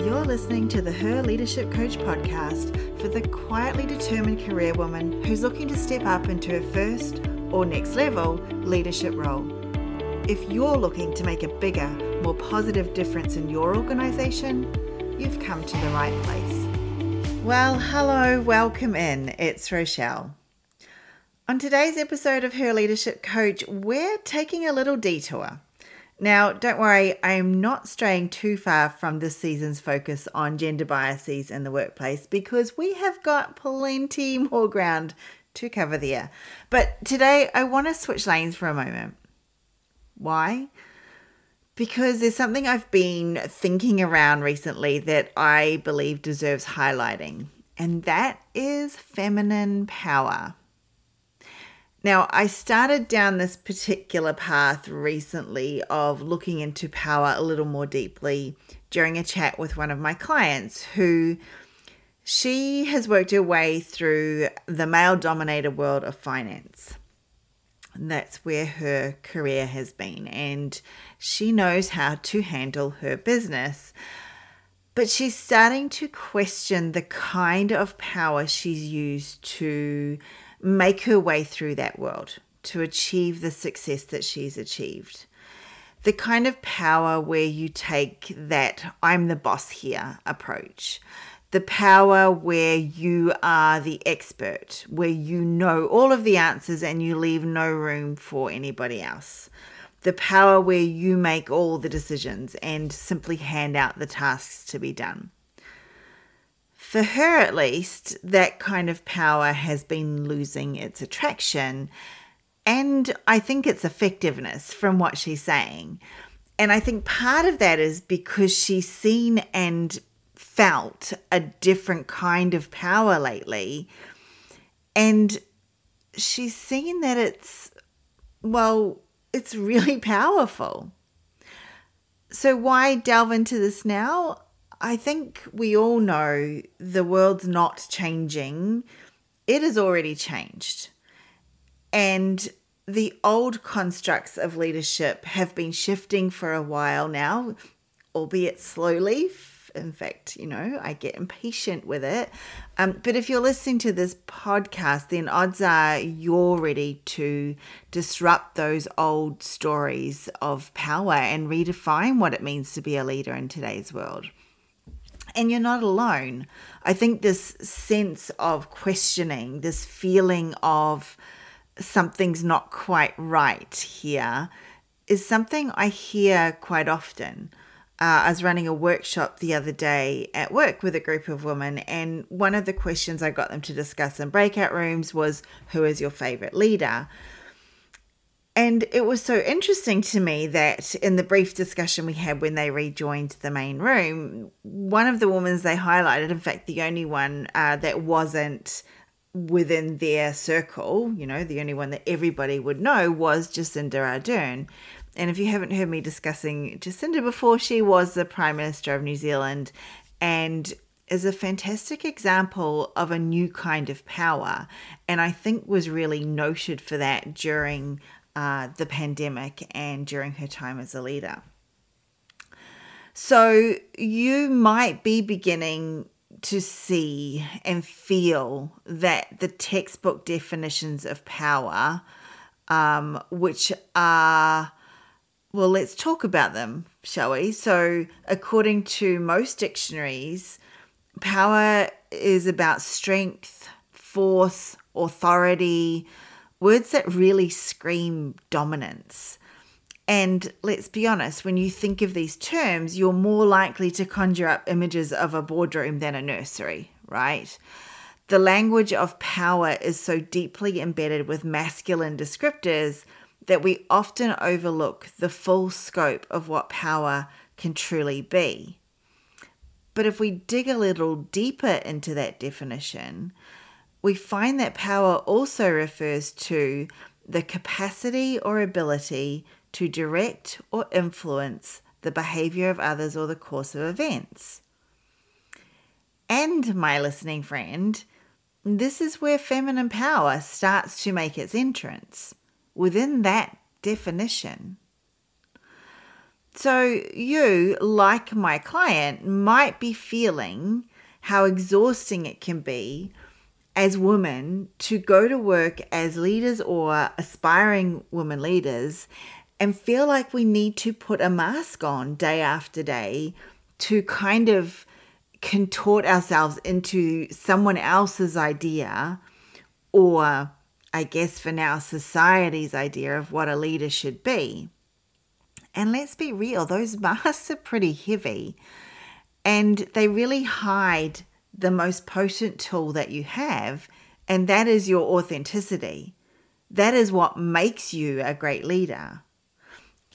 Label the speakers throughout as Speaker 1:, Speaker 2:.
Speaker 1: You're listening to the Her Leadership Coach podcast for the quietly determined career woman who's looking to step up into her first or next level leadership role. If you're looking to make a bigger, more positive difference in your organization, you've come to the right place. Well, hello, welcome in. It's Rochelle. On today's episode of Her Leadership Coach, we're taking a little detour. Now, don't worry, I am not straying too far from this season's focus on gender biases in the workplace because we have got plenty more ground to cover there. But today I want to switch lanes for a moment. Why? Because there's something I've been thinking around recently that I believe deserves highlighting, and that is feminine power. Now, I started down this particular path recently of looking into power a little more deeply during a chat with one of my clients who she has worked her way through the male dominated world of finance. And that's where her career has been, and she knows how to handle her business. But she's starting to question the kind of power she's used to make her way through that world to achieve the success that she's achieved. The kind of power where you take that I'm the boss here approach. The power where you are the expert, where you know all of the answers and you leave no room for anybody else. The power where you make all the decisions and simply hand out the tasks to be done for her at least, that kind of power has been losing its attraction and I think its effectiveness from what she's saying. And I think part of that is because she's seen and felt a different kind of power lately. And she's seen that it's, well, it's really powerful. So, why delve into this now? I think we all know the world's not changing. It has already changed. And the old constructs of leadership have been shifting for a while now, albeit slowly. In fact, you know, I get impatient with it. Um, but if you're listening to this podcast, then odds are you're ready to disrupt those old stories of power and redefine what it means to be a leader in today's world and you're not alone. I think this sense of questioning, this feeling of something's not quite right here, is something I hear quite often. Uh, I was running a workshop the other day at work with a group of women, and one of the questions I got them to discuss in breakout rooms was Who is your favorite leader? And it was so interesting to me that in the brief discussion we had when they rejoined the main room, one of the women they highlighted, in fact, the only one uh, that wasn't within their circle, you know, the only one that everybody would know was Jacinda Ardern. And if you haven't heard me discussing Jacinda before, she was the Prime Minister of New Zealand and is a fantastic example of a new kind of power. And I think was really noted for that during uh, the pandemic and during her time as a leader. So you might be beginning to see and feel that the textbook definitions of power, um, which are, well, let's talk about them, shall we? So, according to most dictionaries, power is about strength, force, authority, words that really scream dominance. And let's be honest, when you think of these terms, you're more likely to conjure up images of a boardroom than a nursery, right? The language of power is so deeply embedded with masculine descriptors that we often overlook the full scope of what power can truly be. But if we dig a little deeper into that definition, we find that power also refers to the capacity or ability to direct or influence the behavior of others or the course of events. And, my listening friend, this is where feminine power starts to make its entrance within that definition. So, you, like my client, might be feeling how exhausting it can be as women to go to work as leaders or aspiring women leaders and feel like we need to put a mask on day after day to kind of contort ourselves into someone else's idea or I guess for now society's idea of what a leader should be. And let's be real, those masks are pretty heavy and they really hide the most potent tool that you have, and that is your authenticity. That is what makes you a great leader.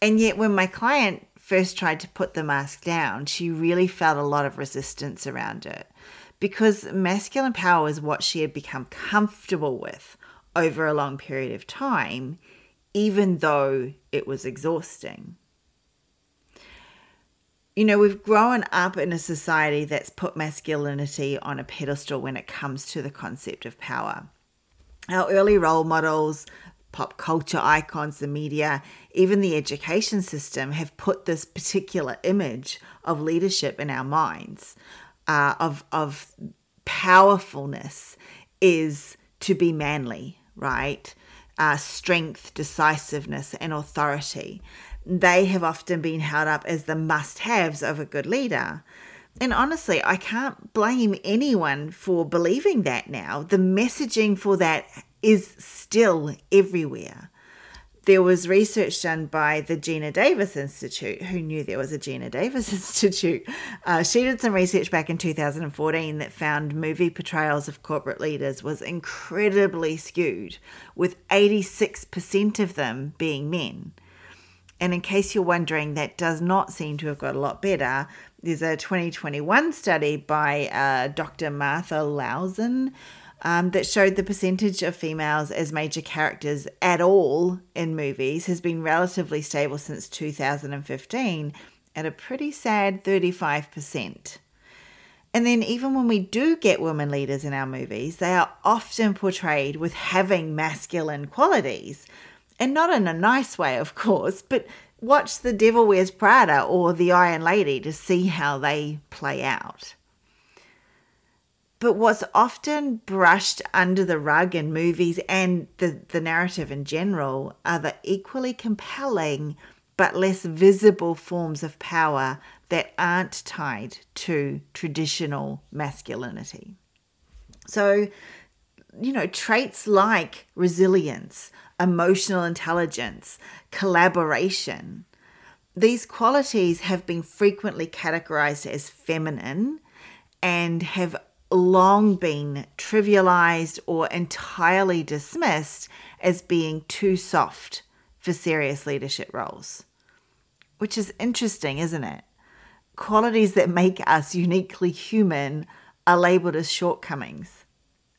Speaker 1: And yet, when my client first tried to put the mask down, she really felt a lot of resistance around it because masculine power was what she had become comfortable with over a long period of time, even though it was exhausting you know, we've grown up in a society that's put masculinity on a pedestal when it comes to the concept of power. Our early role models, pop culture icons, the media, even the education system have put this particular image of leadership in our minds, uh, of, of powerfulness is to be manly, right? Uh, strength, decisiveness, and authority they have often been held up as the must haves of a good leader. And honestly, I can't blame anyone for believing that now. The messaging for that is still everywhere. There was research done by the Geena Davis Institute. Who knew there was a Geena Davis Institute? Uh, she did some research back in 2014 that found movie portrayals of corporate leaders was incredibly skewed, with 86% of them being men. And in case you're wondering, that does not seem to have got a lot better. There's a 2021 study by uh, Dr. Martha Lauzen um, that showed the percentage of females as major characters at all in movies has been relatively stable since 2015 at a pretty sad 35%. And then, even when we do get women leaders in our movies, they are often portrayed with having masculine qualities and not in a nice way, of course, but watch The Devil Wears Prada or The Iron Lady to see how they play out. But what's often brushed under the rug in movies and the, the narrative in general are the equally compelling but less visible forms of power that aren't tied to traditional masculinity. So, you know, traits like resilience, emotional intelligence, collaboration. These qualities have been frequently categorized as feminine and have long been trivialized or entirely dismissed as being too soft for serious leadership roles. Which is interesting, isn't it? Qualities that make us uniquely human are labeled as shortcomings,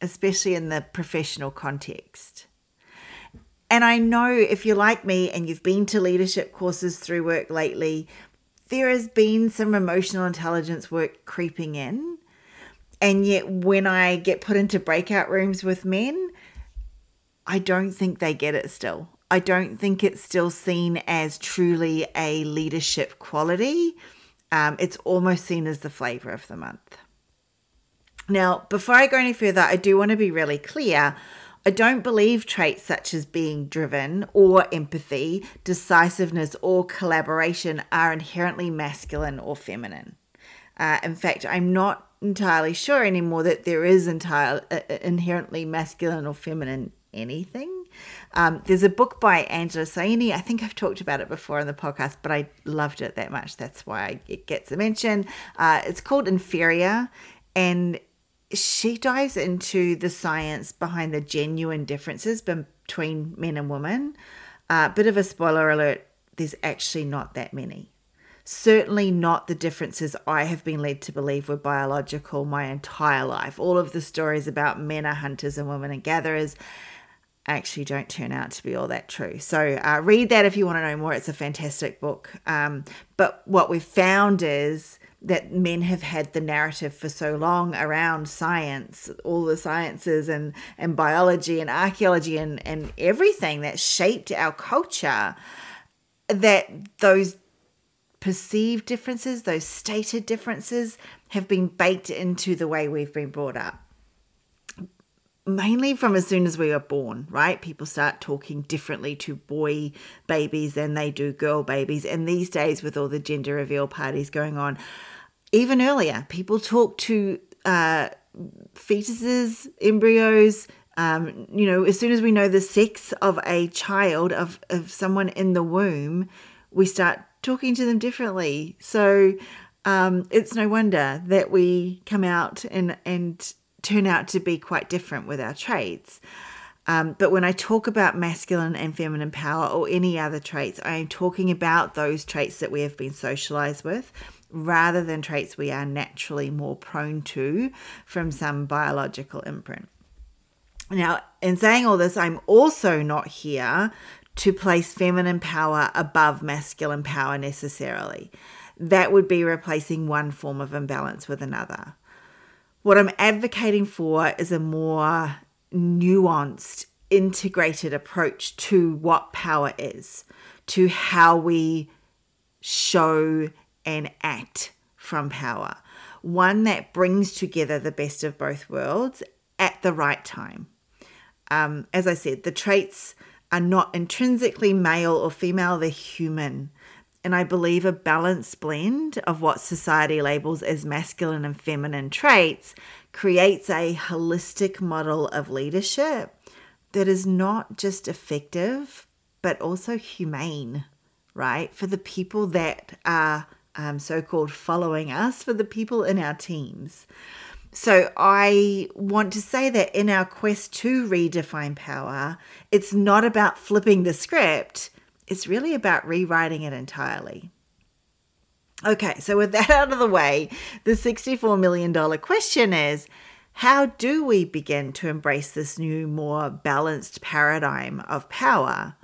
Speaker 1: especially in the professional context. And I know if you're like me and you've been to leadership courses through work lately, there has been some emotional intelligence work creeping in. And yet, when I get put into breakout rooms with men, I don't think they get it still. I don't think it's still seen as truly a leadership quality. Um, it's almost seen as the flavor of the month. Now, before I go any further, I do want to be really clear. I don't believe traits such as being driven or empathy, decisiveness, or collaboration are inherently masculine or feminine. Uh, in fact, I'm not entirely sure anymore that there is entire, uh, uh, inherently masculine or feminine anything. Um, there's a book by Angela Saini. I think I've talked about it before on the podcast, but I loved it that much. That's why it gets a mention. Uh, it's called Inferior, and she dives into the science behind the genuine differences between men and women. A uh, bit of a spoiler alert there's actually not that many. Certainly not the differences I have been led to believe were biological my entire life. All of the stories about men are hunters and women are gatherers actually don't turn out to be all that true. So uh, read that if you want to know more. It's a fantastic book. Um, but what we've found is that men have had the narrative for so long around science, all the sciences and, and biology and archaeology and, and everything that shaped our culture, that those perceived differences, those stated differences, have been baked into the way we've been brought up. Mainly from as soon as we were born, right? People start talking differently to boy babies than they do girl babies. And these days, with all the gender reveal parties going on, even earlier, people talk to uh, fetuses, embryos, um, you know, as soon as we know the sex of a child, of, of someone in the womb, we start talking to them differently. So um, it's no wonder that we come out and, and turn out to be quite different with our traits. Um, but when I talk about masculine and feminine power or any other traits, I am talking about those traits that we have been socialized with rather than traits we are naturally more prone to from some biological imprint. Now, in saying all this, I'm also not here to place feminine power above masculine power necessarily. That would be replacing one form of imbalance with another. What I'm advocating for is a more nuanced, integrated approach to what power is, to how we show and act from power. One that brings together the best of both worlds at the right time. Um, as I said, the traits are not intrinsically male or female, they're human. And I believe a balanced blend of what society labels as masculine and feminine traits creates a holistic model of leadership that is not just effective, but also humane, right? For the people that are um, so called following us, for the people in our teams. So I want to say that in our quest to redefine power, it's not about flipping the script, it's really about rewriting it entirely. Okay, so with that out of the way, the $64 million question is how do we begin to embrace this new, more balanced paradigm of power?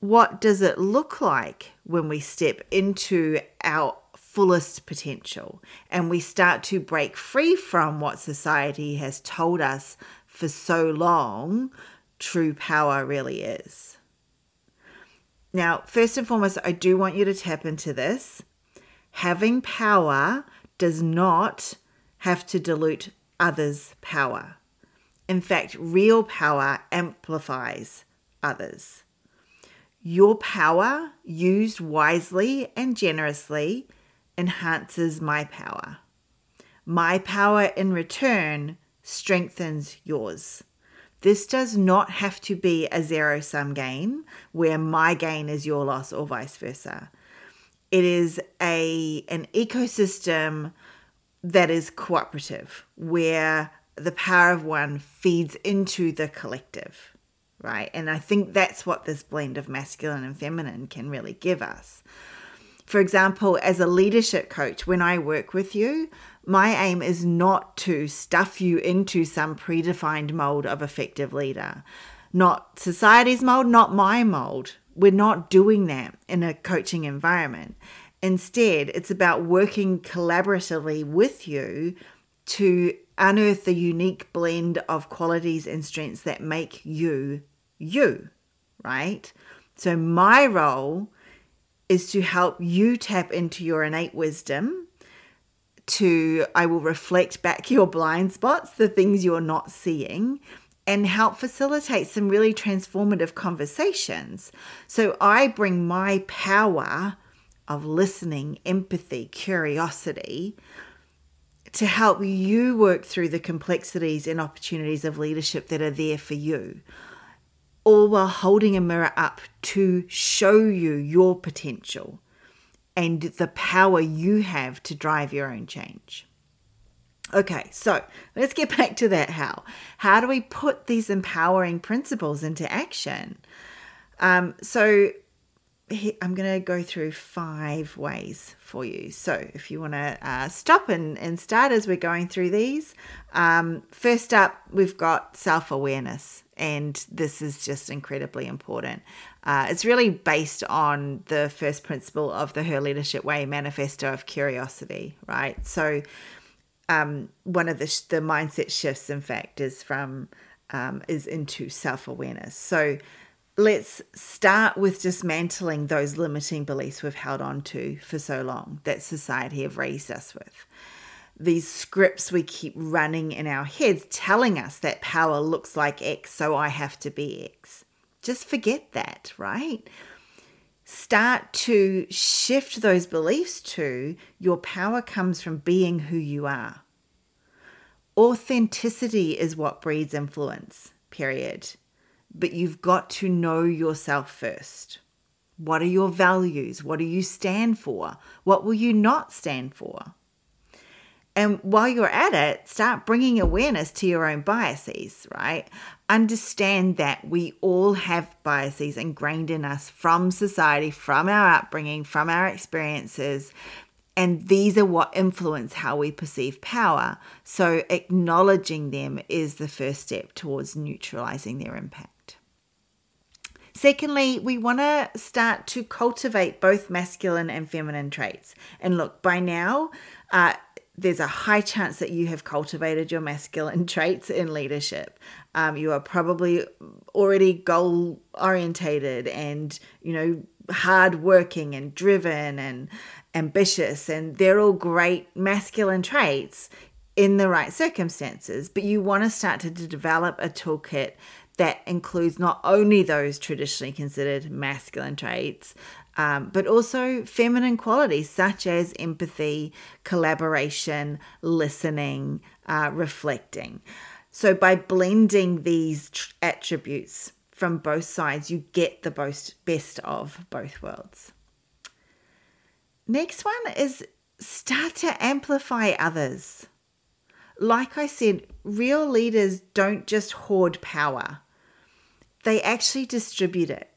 Speaker 1: What does it look like when we step into our fullest potential and we start to break free from what society has told us for so long true power really is. Now, first and foremost, I do want you to tap into this. Having power does not have to dilute others' power. In fact, real power amplifies others. Your power, used wisely and generously, enhances my power. My power in return strengthens yours. This does not have to be a zero sum game where my gain is your loss or vice versa. It is a an ecosystem that is cooperative where the power of one feeds into the collective, right? And I think that's what this blend of masculine and feminine can really give us. For example, as a leadership coach, when I work with you, my aim is not to stuff you into some predefined mold of effective leader. Not society's mold, not my mold. We're not doing that in a coaching environment. Instead, it's about working collaboratively with you to unearth the unique blend of qualities and strengths that make you you, right? So, my role is to help you tap into your innate wisdom to I will reflect back your blind spots, the things you're not seeing, and help facilitate some really transformative conversations. So I bring my power of listening, empathy, curiosity to help you work through the complexities and opportunities of leadership that are there for you all while holding a mirror up to show you your potential and the power you have to drive your own change. Okay, so let's get back to that how. How do we put these empowering principles into action? Um, so I'm going to go through five ways for you. So if you want to uh, stop and, and start as we're going through these, um, first up, we've got self awareness and this is just incredibly important. Uh, it's really based on the first principle of the Her Leadership Way manifesto of curiosity, right? So, um, one of the, sh- the mindset shifts, in fact, is from um, is into self awareness. So, let's start with dismantling those limiting beliefs we've held on to for so long that society have raised us with. These scripts we keep running in our heads telling us that power looks like X, so I have to be X. Just forget that, right? Start to shift those beliefs to your power comes from being who you are. Authenticity is what breeds influence, period but you've got to know yourself first. What are your values? What do you stand for? What will you not stand for? And while you're at it, start bringing awareness to your own biases, right? Understand that we all have biases ingrained in us from society, from our upbringing, from our experiences. And these are what influence how we perceive power. So, acknowledging them is the first step towards neutralizing their impact. Secondly, we want to start to cultivate both masculine and feminine traits. And look, by now, uh, there's a high chance that you have cultivated your masculine traits in leadership. Um, you are probably already goal orientated and, you know, hardworking and driven and ambitious. And they're all great masculine traits in the right circumstances. But you want to start to develop a toolkit that includes not only those traditionally considered masculine traits, um, but also feminine qualities such as empathy, collaboration, listening, uh, reflecting. So, by blending these tr- attributes from both sides, you get the most, best of both worlds. Next one is start to amplify others like I said, real leaders don't just hoard power, they actually distribute it.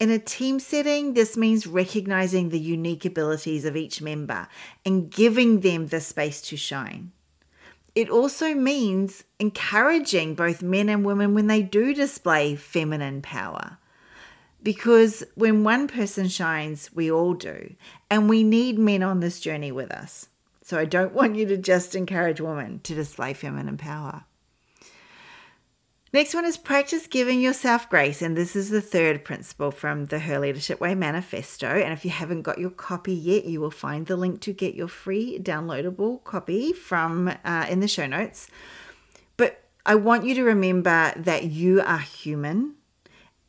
Speaker 1: In a team setting, this means recognizing the unique abilities of each member and giving them the space to shine. It also means encouraging both men and women when they do display feminine power. Because when one person shines, we all do. And we need men on this journey with us. So I don't want you to just encourage women to display feminine power. Next one is practice giving yourself grace. And this is the third principle from the Her Leadership Way manifesto. And if you haven't got your copy yet, you will find the link to get your free downloadable copy from uh, in the show notes. But I want you to remember that you are human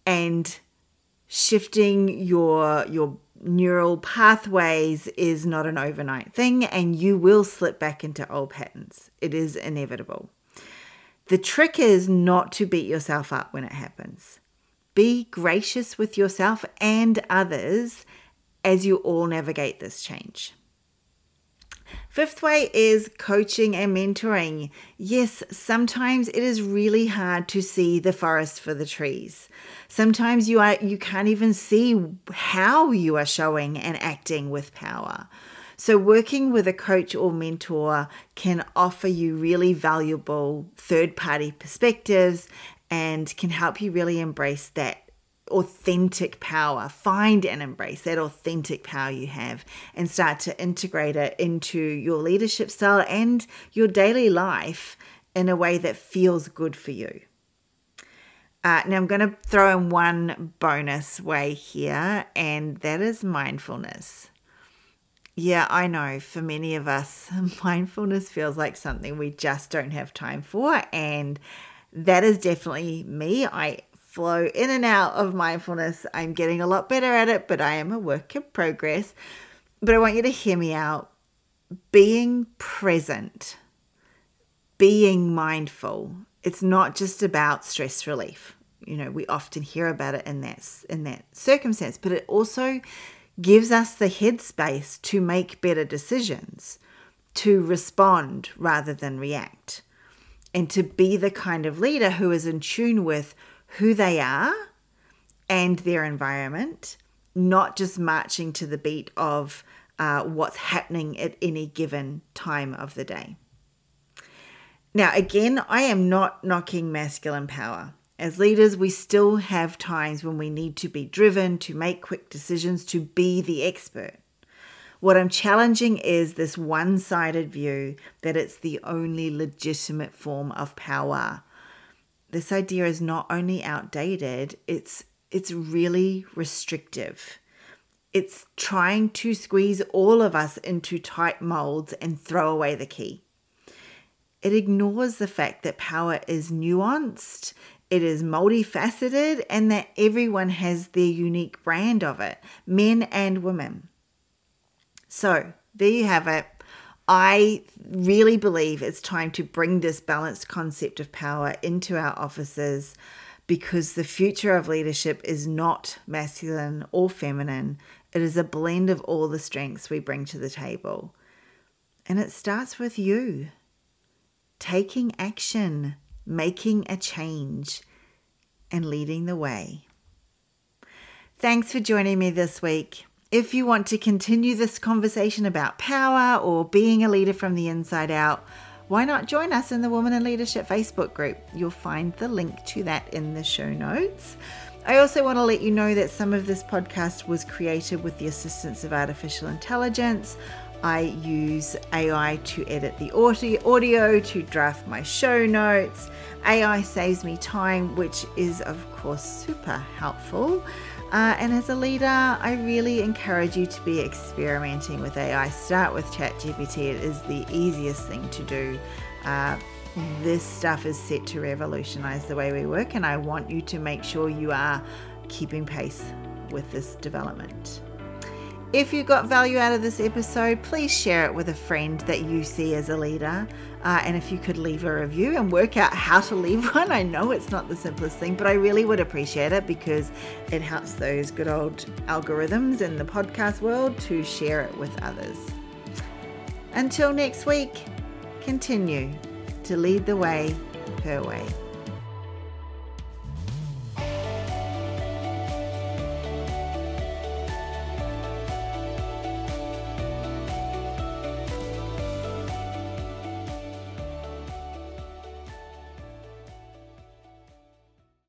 Speaker 1: and shifting your your neural pathways is not an overnight thing and you will slip back into old patterns. It is inevitable. The trick is not to beat yourself up when it happens. Be gracious with yourself and others as you all navigate this change. Fifth way is coaching and mentoring. Yes, sometimes it is really hard to see the forest for the trees. Sometimes you are you can't even see how you are showing and acting with power. So working with a coach or mentor can offer you really valuable third-party perspectives and can help you really embrace that authentic power. Find and embrace that authentic power you have and start to integrate it into your leadership style and your daily life in a way that feels good for you. Uh, now, I'm going to throw in one bonus way here, and that is mindfulness. Yeah, I know for many of us, mindfulness feels like something we just don't have time for. And that is definitely me. I flow in and out of mindfulness. I'm getting a lot better at it, but I am a work in progress. But I want you to hear me out. Being present, being mindful, it's not just about stress relief. You know, we often hear about it in that in that circumstance, but it also gives us the headspace to make better decisions, to respond rather than react, and to be the kind of leader who is in tune with who they are and their environment, not just marching to the beat of uh, what's happening at any given time of the day. Now, again, I am not knocking masculine power. As leaders, we still have times when we need to be driven to make quick decisions, to be the expert. What I'm challenging is this one sided view that it's the only legitimate form of power this idea is not only outdated, it's it's really restrictive. It's trying to squeeze all of us into tight molds and throw away the key. It ignores the fact that power is nuanced, it is multifaceted, and that everyone has their unique brand of it, men and women. So, there you have it. I really believe it's time to bring this balanced concept of power into our offices because the future of leadership is not masculine or feminine. It is a blend of all the strengths we bring to the table. And it starts with you taking action, making a change, and leading the way. Thanks for joining me this week. If you want to continue this conversation about power or being a leader from the inside out, why not join us in the Woman in Leadership Facebook group? You'll find the link to that in the show notes. I also want to let you know that some of this podcast was created with the assistance of artificial intelligence. I use AI to edit the audio, to draft my show notes. AI saves me time, which is, of course, super helpful. Uh, and as a leader, I really encourage you to be experimenting with AI. Start with ChatGPT, it is the easiest thing to do. Uh, this stuff is set to revolutionize the way we work, and I want you to make sure you are keeping pace with this development. If you got value out of this episode, please share it with a friend that you see as a leader. Uh, and if you could leave a review and work out how to leave one, I know it's not the simplest thing, but I really would appreciate it because it helps those good old algorithms in the podcast world to share it with others. Until next week, continue to lead the way her way.